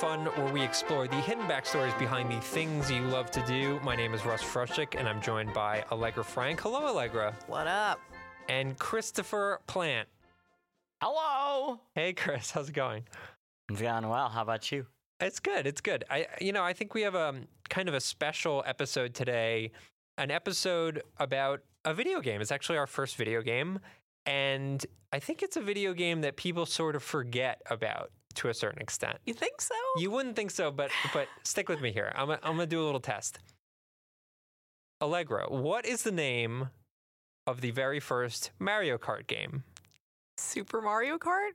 fun where we explore the hidden backstories behind the things you love to do. My name is Russ Frushtick, and I'm joined by Allegra Frank. Hello, Allegra. What up? And Christopher Plant. Hello. Hey, Chris. How's it going? It's going well. How about you? It's good. It's good. I, you know, I think we have a kind of a special episode today, an episode about a video game. It's actually our first video game, and I think it's a video game that people sort of forget about to a certain extent. You think so? You wouldn't think so, but but stick with me here. I'm gonna, I'm gonna do a little test. Allegra, what is the name of the very first Mario Kart game? Super Mario Kart?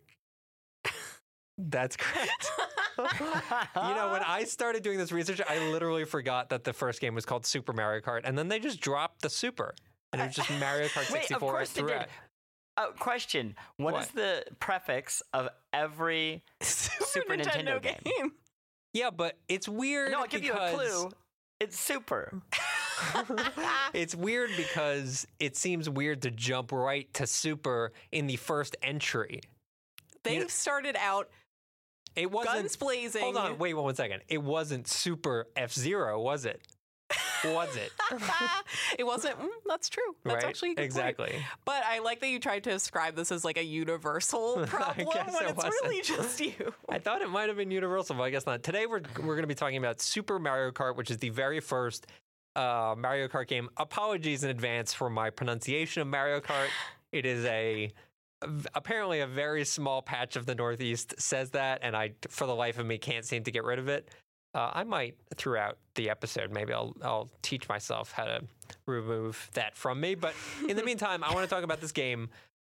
That's correct. you know, when I started doing this research, I literally forgot that the first game was called Super Mario Kart, and then they just dropped the Super, and it was just Mario Kart 64 Wait, of course they did. Oh, question. what What? is the prefix of every Super Nintendo game? Yeah, but it's weird. No, I'll give you a clue. It's super. It's weird because it seems weird to jump right to Super in the first entry. They You know- started out It wasn't. guns blazing. Hold on, wait one second. It wasn't Super F Zero, was it? Was it? it wasn't. Mm, that's true. That's right? actually a good point. exactly. But I like that you tried to describe this as like a universal problem when it it's wasn't. really just you. I thought it might have been Universal, but I guess not. Today we're we're going to be talking about Super Mario Kart, which is the very first uh, Mario Kart game. Apologies in advance for my pronunciation of Mario Kart. It is a apparently a very small patch of the Northeast says that, and I, for the life of me, can't seem to get rid of it. Uh, I might throughout the episode, maybe I'll I'll teach myself how to remove that from me. But in the meantime, I want to talk about this game.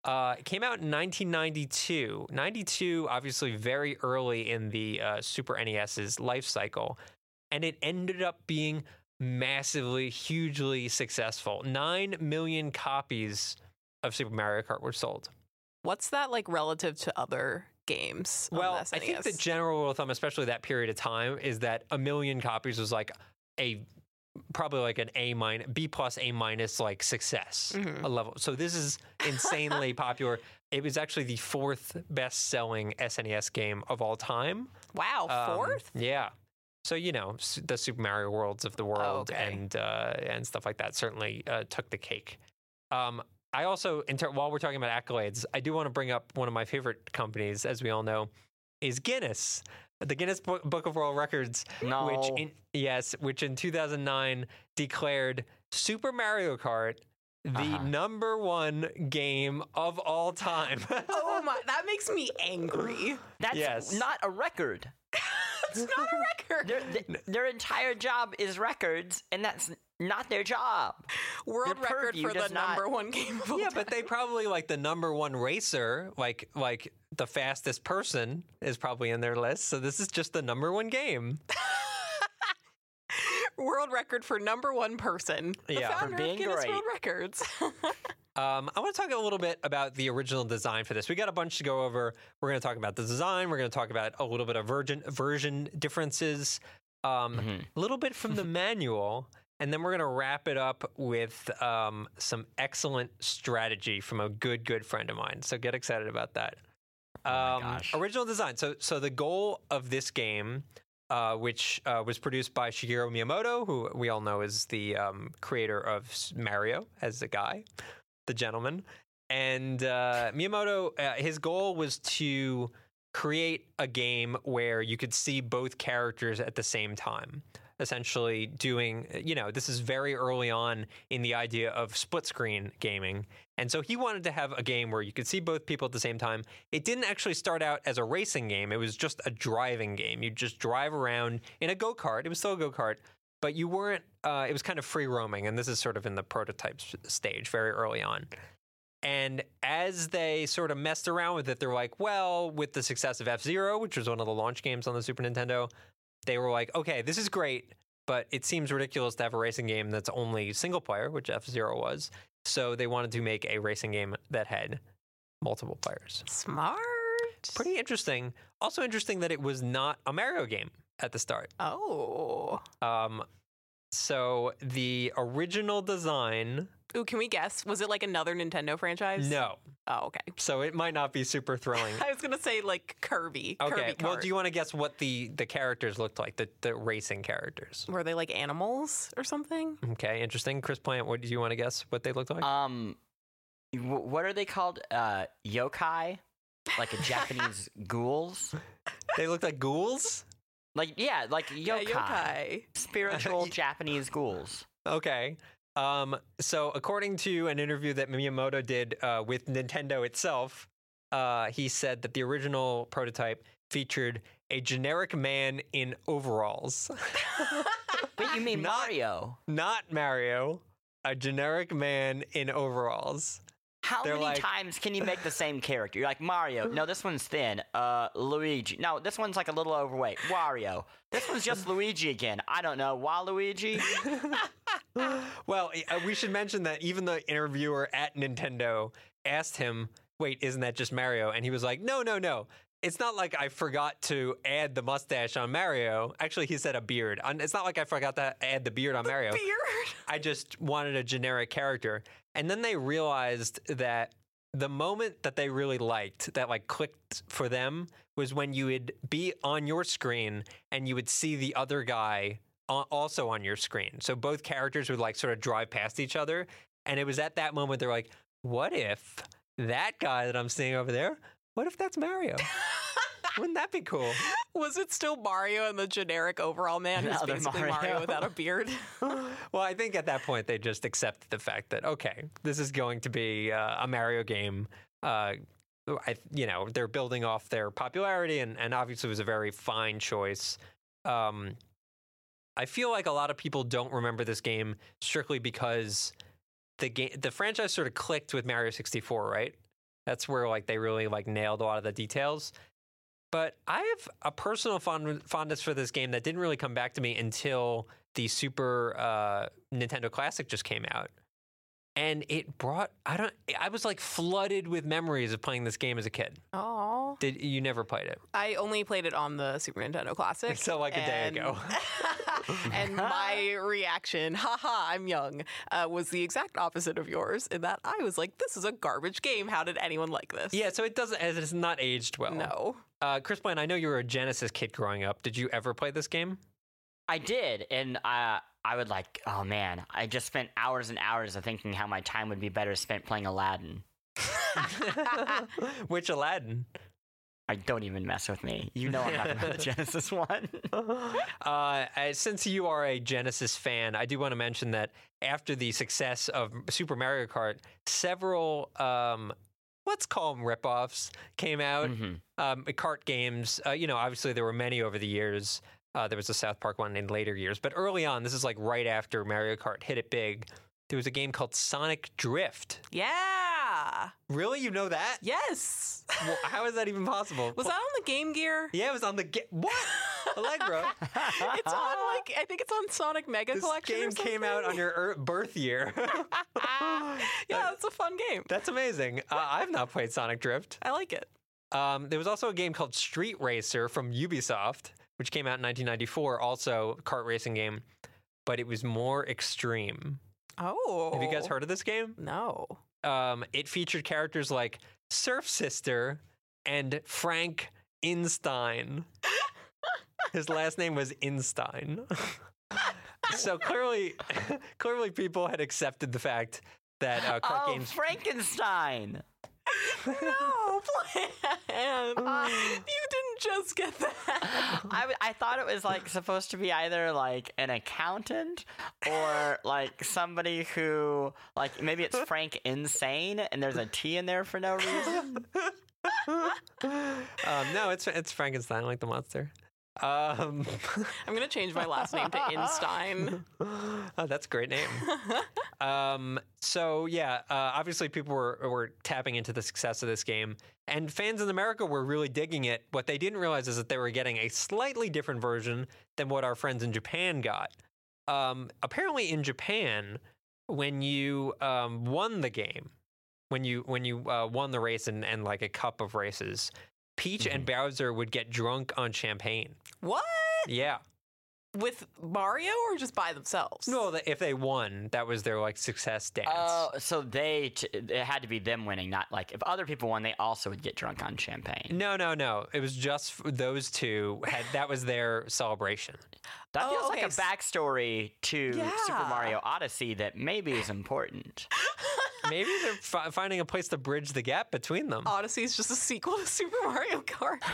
Uh, it came out in 1992. 92, obviously, very early in the uh, Super NES's life cycle, and it ended up being massively, hugely successful. Nine million copies of Super Mario Kart were sold. What's that like relative to other games? Well, I think the general rule of thumb, especially that period of time, is that a million copies was like a probably like an A minus, B plus, A minus like success Mhm. a level. So this is insanely popular. It was actually the fourth best selling SNES game of all time. wow, Um, fourth. yeah. So you know the Super Mario worlds of the world okay. and uh, and stuff like that certainly uh, took the cake. Um, I also, in ter- while we're talking about accolades, I do want to bring up one of my favorite companies, as we all know, is Guinness, the Guinness Bo- Book of World Records, No. which in, yes, which in 2009 declared Super Mario Kart the Uh-huh. number one game of all time. oh my, that makes me angry. That's Yes. not a record. It's not a record. Their, th- their entire job is records, and that's not their job. World their record for the not- number one game of all yeah, time. but they probably like the number one racer, like like the fastest person is probably in their list. So this is just the number one game. world record for number one person. The Yeah. For founder being of Guinness great. World Records. Um, I want to talk a little bit about the original design for this. We got a bunch to go over. We're going to talk about the design. We're going to talk about a little bit of version version differences, um, Mhm. a little bit from the manual, and then we're going to wrap it up with um, some excellent strategy from a good good friend of mine. So get excited about that. Oh my Um, gosh. Original design. So so the goal of this game. Uh, which uh, was produced by Shigeru Miyamoto, who we all know is the um, creator of Mario as a guy, the gentleman. And uh, Miyamoto, uh, his goal was to create a game where you could see both characters at the same time. Essentially, doing, you know, this is very early on in the idea of split screen gaming. And so he wanted to have a game where you could see both people at the same time. It didn't actually start out as a racing game, it was just a driving game. You just drive around in a go kart. It was still a go kart, but you weren't, uh, it was kind of free roaming. And this is sort of in the prototype stage very early on. And as they sort of messed around with it, they're like, well, with the success of F Zero, which was one of the launch games on the Super Nintendo, they were like, okay, this is great, but it seems ridiculous to have a racing game that's only single player, which F Zero was. So they wanted to make a racing game that had multiple players. Smart. Pretty interesting. Also interesting that it was not a Mario game at the start. Oh. Um, So the original design, Ooh, can we guess? Was it like another Nintendo franchise? no. Oh, okay. So it might not be super thrilling. I was gonna say like Kirby. Okay. Kirby Well, do you want to guess what the the characters looked like? The the racing characters. Were they like animals or something? Okay, interesting. Chris Plant, what do you want to guess what they looked like? Um, wh- what are they called? Uh, yokai, like a Japanese ghouls. they looked like ghouls. Like yeah, like yokai, Yeah, yokai. spiritual Japanese ghouls. Okay. Um, so, according to an interview that Miyamoto did uh, with Nintendo itself, uh, he said that the original prototype featured a generic man in overalls, Wait, you mean Not- Mario? not Mario. A generic man in overalls. How They're many like- times can you make the same character? You're like Mario. No, this one's thin. Uh, Luigi. No, this one's like a little overweight. Wario. This one's just Luigi again. I don't know. Waluigi. Well, uh, we should mention that even the interviewer at Nintendo asked him, "Wait, isn't that just Mario?" And he was like, "No, no, no. It's not like I forgot to add the mustache on Mario. Actually, he said a beard. It's not like I forgot to add the beard on Mario. Beard. I just wanted a generic character." And then they realized that the moment that they really liked, that like clicked for them, was when you would be on your screen and you would see the other guy also on your screen. So both characters would like sort of drive past each other. And it was at that moment they're like, what if that guy that I'm seeing over there, what if that's Mario? Wouldn't that be cool? Was it still Mario and the generic overall man who's basically Mario. Mario. without a beard? Well, I think at that point they just accepted the fact that okay, this is going to be uh, a Mario game. Uh, I, you know, they're building off their popularity, and, and obviously it was a very fine choice. Um, I feel like a lot of people don't remember this game strictly because the game, the franchise sort of clicked with Mario 64, right? That's where like they really like nailed a lot of the details. But I have a personal fond- fondness for this game that didn't really come back to me until the Super uh, Nintendo Classic just came out. And it brought I don't I was like flooded with memories of playing this game as a kid. Oh, Did you never played it? I only played it on the Super Nintendo Classic. So like a day ago. and my reaction, haha, I'm young, uh, was the exact opposite of yours in that I was like, this is a garbage game. How did anyone like this? yeah, so it doesn't it has not aged well. No. Uh, Chris Blaine, I know you were a Genesis kid growing up. Did you ever play this game? I did, and uh, I would like. Oh man, I just spent hours and hours of thinking how my time would be better spent playing Aladdin. Which Aladdin? I don't even mess with me. You know I'm talking about the Genesis one. Uh, since you are a Genesis fan, I do want to mention that after the success of Super Mario Kart, several um, let's call them ripoffs came out. Mhm. Um, kart games. Uh, you know, obviously there were many over the years. Uh, there was a South Park one in later years, but early on, this is like right after Mario Kart hit it big. There was a game called Sonic Drift. Yeah. Really, you know that? Yes. Well, how is that even possible? Was that on the Game Gear? Yeah, it was on the ga- what? Allegra. It's on like I think it's on Sonic Mega This Collection. game came out on your er- birth year. yeah, it's a fun game. That's amazing. Uh, I've not played Sonic Drift. I like it. Um, there was also a game called Street Racer from Ubisoft, which came out in 1994, also a kart racing game, but it was more extreme. Oh. Have you guys heard of this game? No. Um, it featured characters like Surf Sister and Frank Instein. His last name was Instein. so clearly, clearly, people had accepted the fact that uh, kart oh, games Frankenstein. No plan. you didn't just get that. I, w- I thought it was like supposed to be either like an accountant or like somebody who like maybe it's Frank Insane and there's a T in there for no reason. um, no, it's it's Frankenstein, like the monster. Um, I'm gonna change my last name to Einstein. oh, that's a great name. um, so yeah, uh, obviously people were were tapping into the success of this game, and fans in America were really digging it. What they didn't realize is that they were getting a slightly different version than what our friends in Japan got. Um, apparently, in Japan, when you um, won the game, when you when you uh, won the race and, and like a cup of races, Peach and mm-hmm. Bowser would get drunk on champagne. What? Yeah. with Mario or just by themselves? No, if they won, that was their like success dance. Oh, so they t- it had to be them winning, not like if other people won, they also would get drunk on champagne. no, no, no. It was just those two had that was their celebration. That Oh, feels okay, like a backstory to Super Mario Odyssey that maybe is important. Maybe they're fi- finding a place to bridge the gap between them. Odyssey is just a sequel to Super Mario Kart.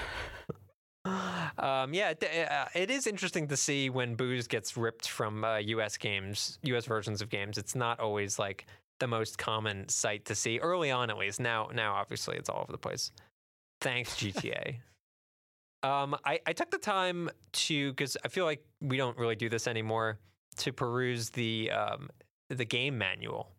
Um, yeah, it, uh, it is interesting to see when booze gets ripped from uh, U.S. games, U.S. versions of games. It's not always like the most common sight to see early on, at least. Now, now obviously it's all over the place. Thanks GTA. um, I, I took the time to because I feel like we don't really do this anymore to peruse the um, the game manual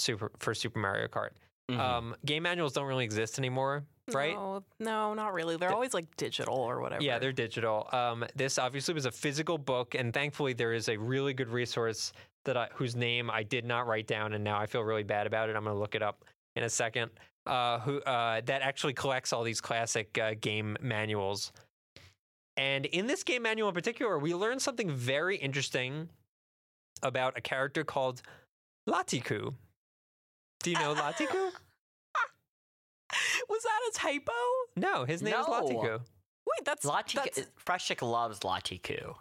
super for Super Mario Kart. Mhm. Um, game manuals don't really exist anymore, right? No, no, not really. They're always like digital or whatever. Yeah, they're digital. Um, this obviously was a physical book, and thankfully there is a really good resource that I, whose name I did not write down, and now I feel really bad about it. I'm going to look it up in a second. Uh, who uh, that actually collects all these classic uh, game manuals, and in this game manual in particular, we learn something very interesting about a character called Latiku. Do you know Latiku? Was that a typo? No, his name is No. Latiku. Wait, that's Latiku, that's Frushtick loves Latiku.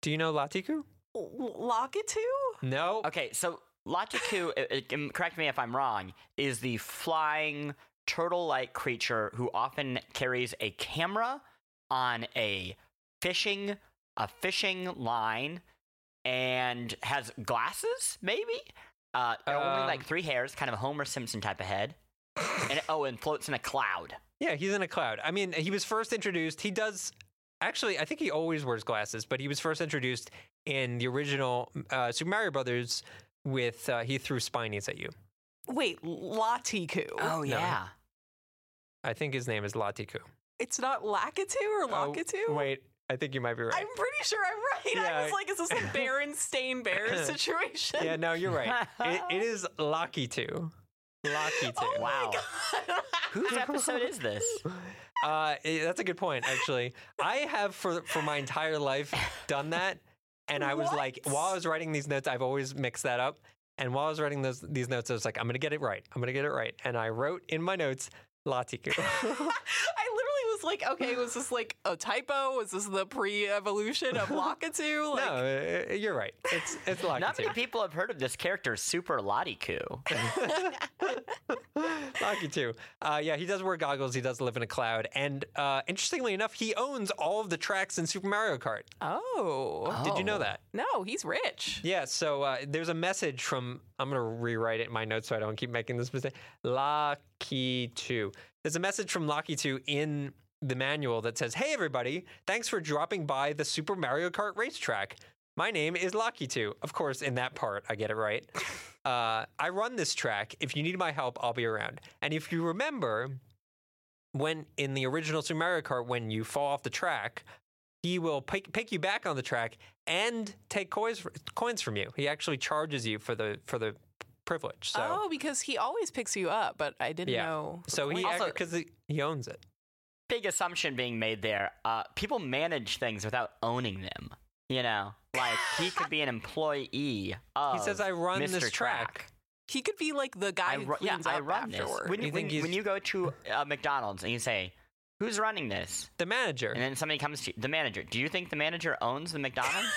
Do you know Latiku? Lakitu? No. Okay, so Latiku, uh, uh, um, correct me if I'm wrong, is the flying turtle-like creature who often carries a camera on a fishing a fishing line and has glasses, maybe. Uh, only Um, like three hairs, kind of a Homer Simpson type of head. and oh, and floats in a cloud. Yeah, he's in a cloud. I mean, he was first introduced. He does actually. I think he always wears glasses, but he was first introduced in the original uh, Super Mario Brothers. With uh, he threw spinies at you. Wait, Latiku. Oh yeah. I think his name is Latiku. It's not Lakitu or Oh, Lakitu? wait, I think you might be right. I'm pretty sure I'm right. Yeah, I was like, is this a Berenstain Bear situation? yeah, no, you're right. it, it is Lakitu. Lakitu. Oh my Wow. God. Whose episode is this? Uh, eh, that's a good point, actually. I have for for my entire life done that, and I was like, while I was writing these notes, I've always mixed that up. And while I was writing those these notes, I was like, I'm gonna get it right. I'm gonna get it right. And I wrote in my notes, Latiku. I was like, okay, was this like a typo? Was this the pre-evolution of Lakitu? Like, no, eh, you're right. It's it's Not many people have heard of this character, Super Latiku. Lakitu. Uh, yeah, he does wear goggles. He does live in a cloud. And uh, interestingly enough, he owns all of the tracks in Super Mario Kart. oh. Did you know Oh. that? No, he's rich. Yeah, so uh, there's a message from, I'm going to rewrite it in my notes so I don't keep making this mistake. Lakitu. There's a message from Lakitu in the manual that says, Hey, everybody, thanks for dropping by the Super Mario Kart racetrack. My name is Lakitu. Of course, in that part, I get it right. Uh, I run this track. If you need my help, I'll be around. And if you remember, when in the original Super Mario Kart, when you fall off the track, he will pick, pick you back on the track and take coins coins from you. He actually charges you for the for the privilege. So oh, because he always picks you up, but I didn't Yeah. know. so he because he, he owns it. Big assumption being made there. Uh, people manage things without owning them. You know, like he could be an employee of. He says, "I run Mr. this track." he could be like the guy I who ru- yeah, cleans I up run this. When, You when, think when you go to uh, McDonald's and you say, "Who's running this?" The manager. and then somebody comes to you, the manager. Do you think the manager owns the McDonald's?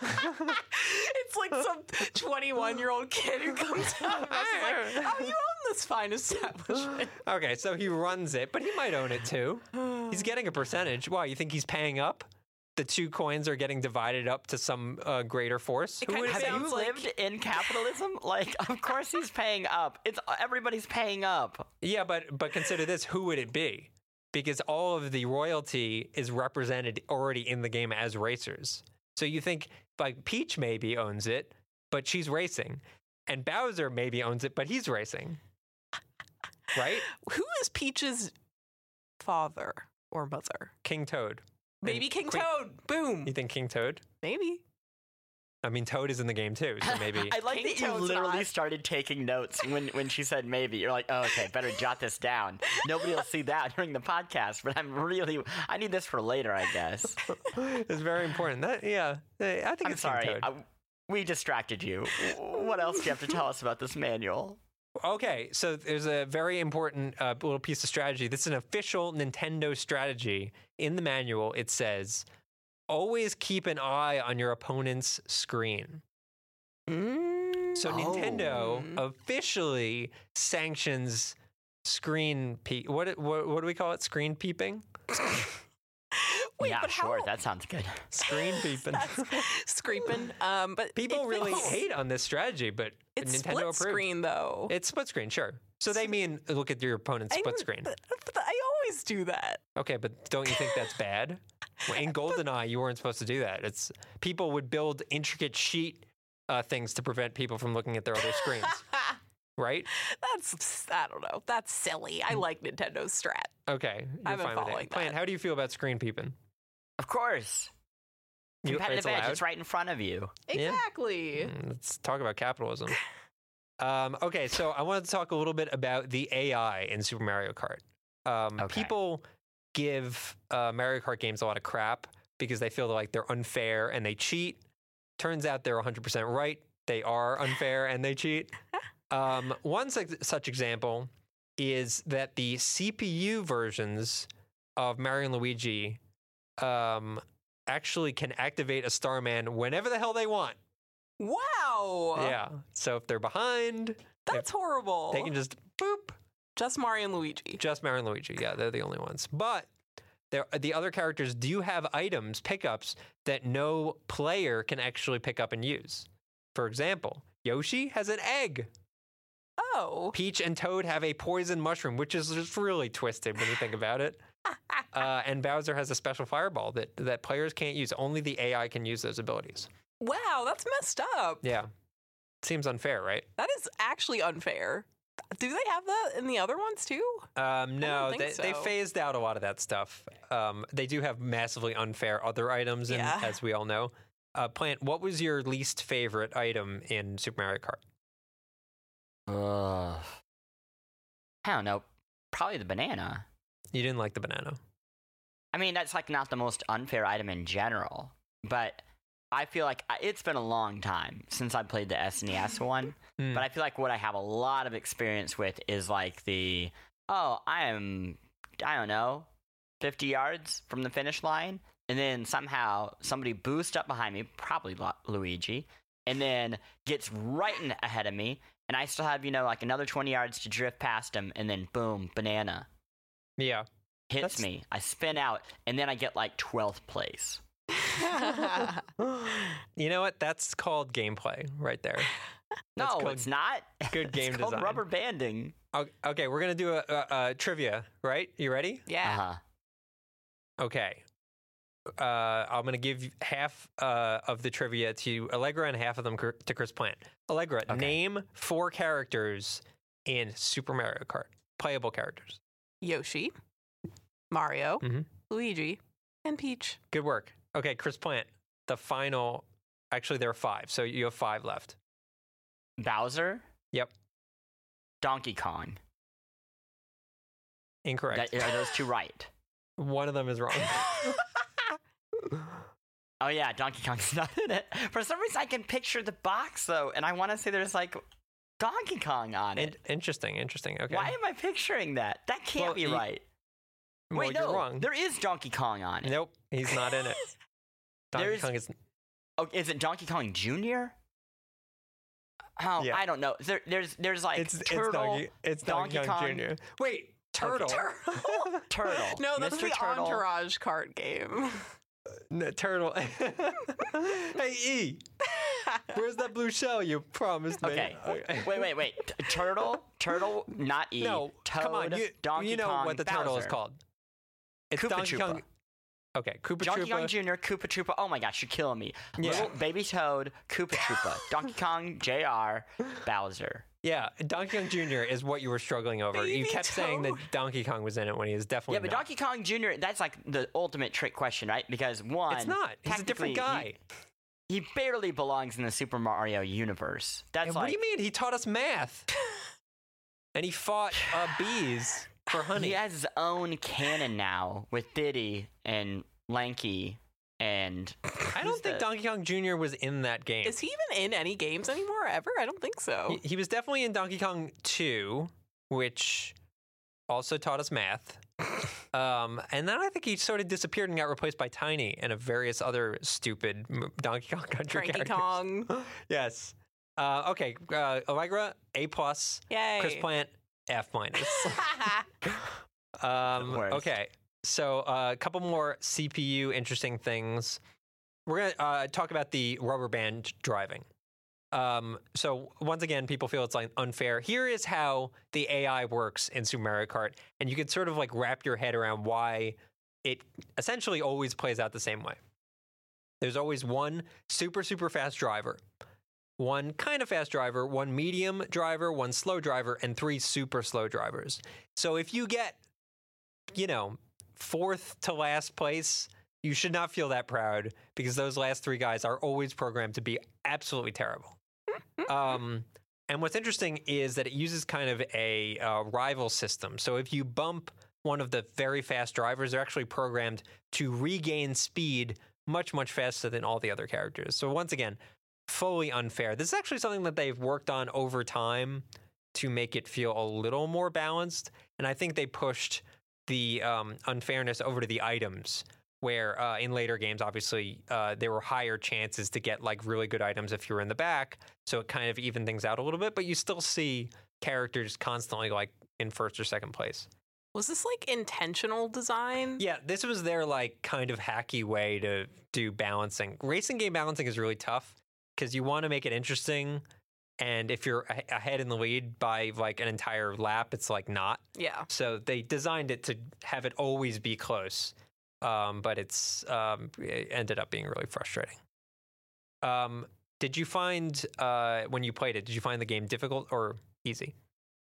it's like some 21 year old kid who comes out and is like, oh, you this fine establishment. okay, so he runs it, but he might own it too. He's getting a percentage. Why? You think he's paying up? The two coins are getting divided up to some uh, greater force. It Who kind would of it Have be? sounds you like- lived in capitalism? Like, of course he's paying up. It's everybody's paying up. Yeah, but but consider this: who would it be? Because all of the royalty is represented already in the game as racers. So you think like Peach maybe owns it, but she's racing, and Bowser maybe owns it, but he's racing. Right? Who is Peach's father or mother? King Toad. Maybe King Queen- Toad. Boom. You think King Toad? Maybe. I mean, Toad is in the game too, so maybe. I like King that you Toad's literally not. started taking notes when, when she said maybe. You're like, oh, okay, better jot this down. Nobody will see that during the podcast, but I'm really, I need this for later, I guess. it's very important. That yeah, eh, I think I'm it's King. Toad. I, we distracted you. What else do you have to tell us about this manual? Okay, so there's a very important uh, little piece of strategy. This is an official Nintendo strategy. In the manual, it says, always keep an eye on your opponent's screen. Mm. So Nintendo officially sanctions screen pe- what, what what do we call it? Screen peeping? Wait, yeah, but sure. how? That sounds good. Screen peeping. That's screeping. Um, but People if really it's- hate on this strategy, but It's Nintendo split approved. screen though. It's split screen, sure. So they mean look at your opponent's I split screen. but- but I always do that. Okay, but don't you think that's bad? In GoldenEye, you weren't supposed to do that. It's people would build intricate sheet uh, things to prevent people from looking at their other screens, right? That's I don't know. That's silly. I like Nintendo's strat. Okay, you're been fine with it. Plan, that. how do you feel about screen peeping? Of course. You- Competitive it's edge. allowed? It's right in front of you. Yeah. Exactly. Mm, Let's talk about capitalism. Um, okay, so I wanted to talk a little bit about the AI in Super Mario Kart. Um, Okay. People give uh, Mario Kart games a lot of crap because they feel like they're unfair and they cheat. Turns out they're 100% right. They are unfair and they cheat. Um, one such, such example is that the CPU versions of Mario and Luigi um, actually can activate a Starman whenever the hell they want. Wow. Yeah. So if they're behind, That's horrible. they can just boop. Just Mario and Luigi. Just Mario and Luigi. Yeah, they're the only ones. But there, the other characters do have items, pickups that no player can actually pick up and use. For example, Yoshi has an egg. Oh. Peach and Toad have a poison mushroom, which is just really twisted when you think about it. Uh, and Bowser has a special fireball that, that players can't use. Only the AI can use those abilities. Wow, that's messed up. Yeah. Seems unfair, right? That is actually unfair. Do they have that in the other ones too? Um, no, think they, they phased out a lot of that stuff. Um, they do have massively unfair other items, in, Yeah. as we all know. Uh, Plant, what was your least favorite item in Super Mario Kart? Ugh. I don't know. Probably the banana. You didn't like the banana. I mean, that's like not the most unfair item in general, but I feel like I- it's been a long time since I played the SNES one. Hmm. But I feel like what I have a lot of experience with is like the oh, I am I don't know, 50 yards from the finish line, and then somehow somebody boosts up behind me, probably Luigi, and then gets right in ahead of me, and I still have you know like another 20 yards to drift past him, and then boom, banana Yeah. hits That's- me. I spin out, and then I get like 12th place. You know what? That's called gameplay right there. That's no, called it's not. good it's game called design. rubber banding. Okay, we're going to do a, a, a trivia, right? You ready? yeah. Uh-huh. Okay. Uh, I'm going to give half uh, of the trivia to Allegra and half of them cr- to Chris Plant. Allegra, Okay. name four characters in Super Mario Kart, playable characters. Yoshi, Mario, Mhm. Luigi, and Peach. Good work. Okay, Chris Plant, the final. Actually, there are five, so you have five left. Bowser. Yep. Donkey Kong. Incorrect. That, are those two right? One of them is wrong. Oh yeah, Donkey Kong's not in it. For some reason, I can picture the box though, and I want to say there's like Donkey Kong on In- it. interesting. Interesting. Okay. Why am I picturing that? That can't Well, be you- right. Well, Wait, you're no, wrong. there is Donkey Kong on it. Nope, he's not in it. Donkey There's- Kong is. Oh, is it Donkey Kong Jr.? Oh, Yeah. I don't know. There, there's there's like It's, it's Turtle, Donkey. It's Donkey, Donkey Kong, Kong. Jr. Wait, Turtle. Turtle. Turtle. No, that's Mr. the Turtle. Entourage cart game. Uh, no, turtle. hey E, where's that blue shell you promised me? Okay. wait, wait, wait. T- turtle, turtle, not E. No, Toad, come on. You, Donkey you know Kong, what the turtle is called? It's Koopa Donkey Troopa. Kong. Okay, Koopa Donkey Troopa. Kong Jr., Koopa Troopa. Oh my gosh, you're killing me. Yeah. Little baby Toad, Koopa Troopa, Donkey Kong Jr., Bowser. Yeah, Donkey Kong Jr. is what you were struggling over. you Baby kept saying that Donkey Kong was in it when he is definitely not. Yeah, but not. Donkey Kong Jr. That's like the ultimate trick question, right? Because one, It's not. He's a different guy. He barely belongs in the Super Mario universe. That's And like what do you mean? He taught us math, and he fought uh, bees for honey. he has his own canon now with Diddy and Lanky and I don't think the- Donkey Kong Jr. was in that game. Is he even in any games anymore ever? I don't think so. He, he was definitely in Donkey Kong 2, which also taught us math. Um, and then I think he sort of disappeared and got replaced by Tiny and of various other stupid Donkey Kong Country Cranky characters. Kong. yes. Uh, okay, uh, Allegra A plus, Yay. Chris Plant F minus. Um, okay, so uh, a couple more CPU interesting things. We're gonna uh, talk about the rubber band driving. Um, so once again, people feel it's like unfair. Here is how the AI works in Super Mario Kart, and you can sort of like wrap your head around why it essentially always plays out the same way. There's always one super super fast driver, one kind of fast driver, one medium driver, one slow driver, and three super slow drivers. So if you get, you know, fourth to last place, you should not feel that proud because those last three guys are always programmed to be absolutely terrible. Um, and what's interesting is that it uses kind of a uh, rival system. So if you bump one of the very fast drivers, they're actually programmed to regain speed much, much faster than all the other characters. So once again, fully unfair. This is actually something that they've worked on over time to make it feel a little more balanced. And I think they pushed the um, unfairness over to the items, where uh, in later games, obviously, uh, there were higher chances to get like really good items if you were in the back. So it kind of evened things out a little bit, but you still see characters constantly like in first or second place. Was this like intentional design? Yeah, this was their like kind of hacky way to do balancing. Racing game balancing is really tough because you want to make it interesting. And if you're a- ahead in the lead by like an entire lap, it's like not. Yeah. So they designed it to have it always be close, um, but it's um, it ended up being really frustrating. Um, did you find uh, when you played it? Did you find the game difficult or easy?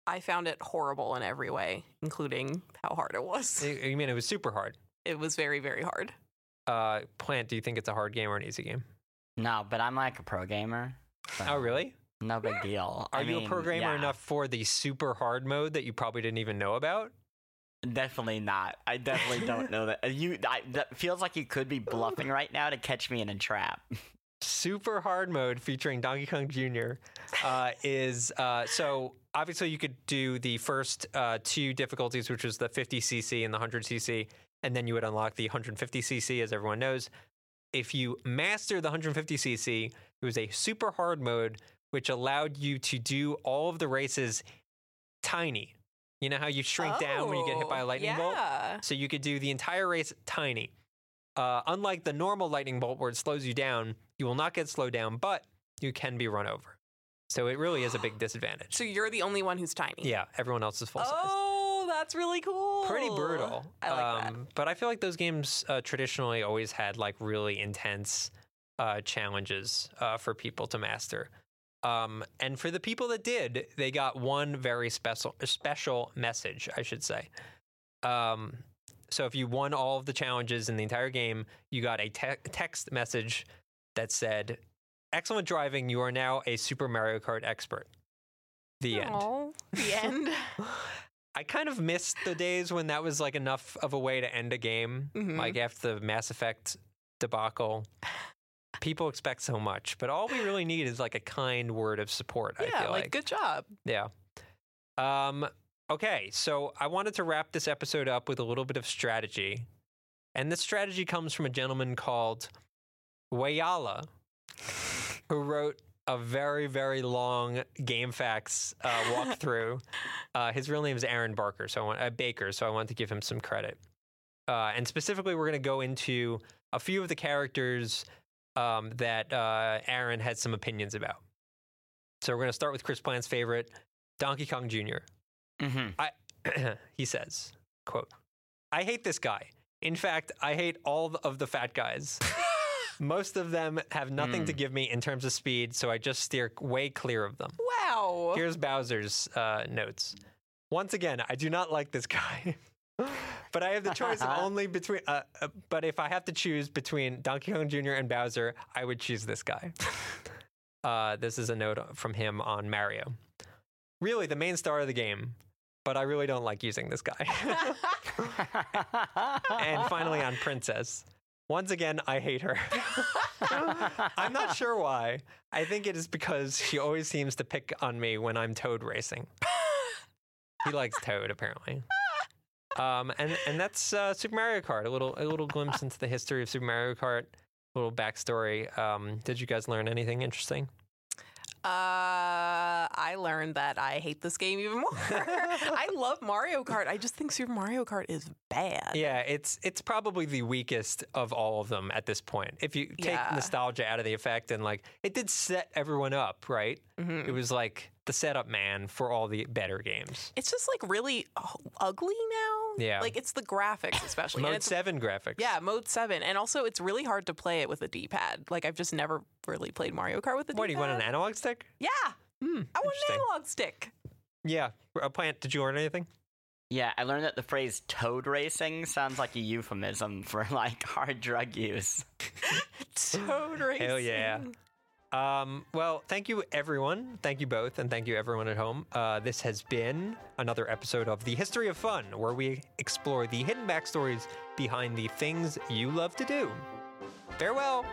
I found it horrible in every way, including how hard it was. I I mean, it was super hard. It was very, very hard. Uh, Plant, do you think it's a hard game or an easy game? No, but I'm like a pro gamer. so Oh, really? No big deal. Are I you a mean, programmer yeah, enough for the super hard mode that you probably didn't even know about? Definitely not. I definitely don't know that. You I, that feels like you could be bluffing right now to catch me in a trap. super hard mode featuring Donkey Kong Jr. Uh, is uh, so obviously you could do the first uh, two difficulties, which was the 50cc and the 100cc, and then you would unlock the 150cc, as everyone knows. If you master the 150cc, it was a super hard mode, which allowed you to do all of the races tiny. You know how you shrink down when you get hit by a Oh, lightning bolt? So you could do the entire race tiny. Uh, unlike the normal lightning bolt where it slows you down, you will not get slowed down, but you can be run over. So it really is a big disadvantage. So you're the only one who's tiny. Yeah, everyone else is full size. Oh, that's really cool. Pretty brutal. I like that. Um, But I feel like those games uh, traditionally always had like really intense uh, challenges uh, for people to master. Um, and for the people that did, they got one very special special message, I should say. Um, so if you won all of the challenges in the entire game, you got a te- text message that said, "Excellent driving. You are now a Super Mario Kart expert." The end. The end. I kind of missed the days when that was like enough of a way to end a game. Mhm. Like after the Mass Effect debacle, people expect so much, but all we really need is like a kind word of support. I yeah, feel like, like, good job. yeah. Um. Okay, so I wanted to wrap this episode up with a little bit of strategy, and this strategy comes from a gentleman called Wayala, who wrote a very, very long GameFAQs uh, walkthrough. uh, his real name is Aaron Barker, so I want uh, Baker, so I want to give him some credit. Uh, and specifically, we're going to go into a few of the characters um, that uh, Aaron had some opinions about. So we're going to start with Chris Plant's favorite, Donkey Kong Jr. hmm he says, quote, I hate this guy. In fact, I hate all of the fat guys. Most of them have nothing to Hmm. give me in terms of speed, so I just steer way clear of them. Wow. Here's Bowser's uh, notes. Once again, I do not like this guy. but I have the choice only between. Uh, uh, but if I have to choose between Donkey Kong Jr. and Bowser, I would choose this guy. uh, this is a note from him on Mario. Really, the main star of the game, but I really don't like using this guy. and finally, on Princess. Once again, I hate her. I'm not sure why. I think it is because she always seems to pick on me when I'm Toad racing. he likes Toad, apparently. Um, and and that's uh, Super Mario Kart. A little a little glimpse into the history of Super Mario Kart. A little backstory. Um, did you guys learn anything interesting? Uh, I learned that I hate this game even more. I love Mario Kart. I just think Super Mario Kart is bad. Yeah, it's it's probably the weakest of all of them at this point. If you take Yeah. nostalgia out of the effect and like it did set everyone up, right? Mhm. It was like the setup man for all the better games. It's just like really uh, ugly now. Yeah. Like it's the graphics, especially. and Mode it's, seven graphics. Yeah, mode seven. And also, it's really hard to play it with a D pad. Like, I've just never really played Mario Kart with a D pad. What do you want an analog stick? Yeah. Hmm, I want an analog stick. Yeah. A plant. Did you learn anything? yeah, I learned that the phrase toad racing sounds like a euphemism for like hard drug use. Toad racing. Hell yeah. Um, well, thank you, everyone. Thank you both, and thank you, everyone at home. Uh, this has been another episode of The History of Fun, where we explore the hidden backstories behind the things you love to do. Farewell.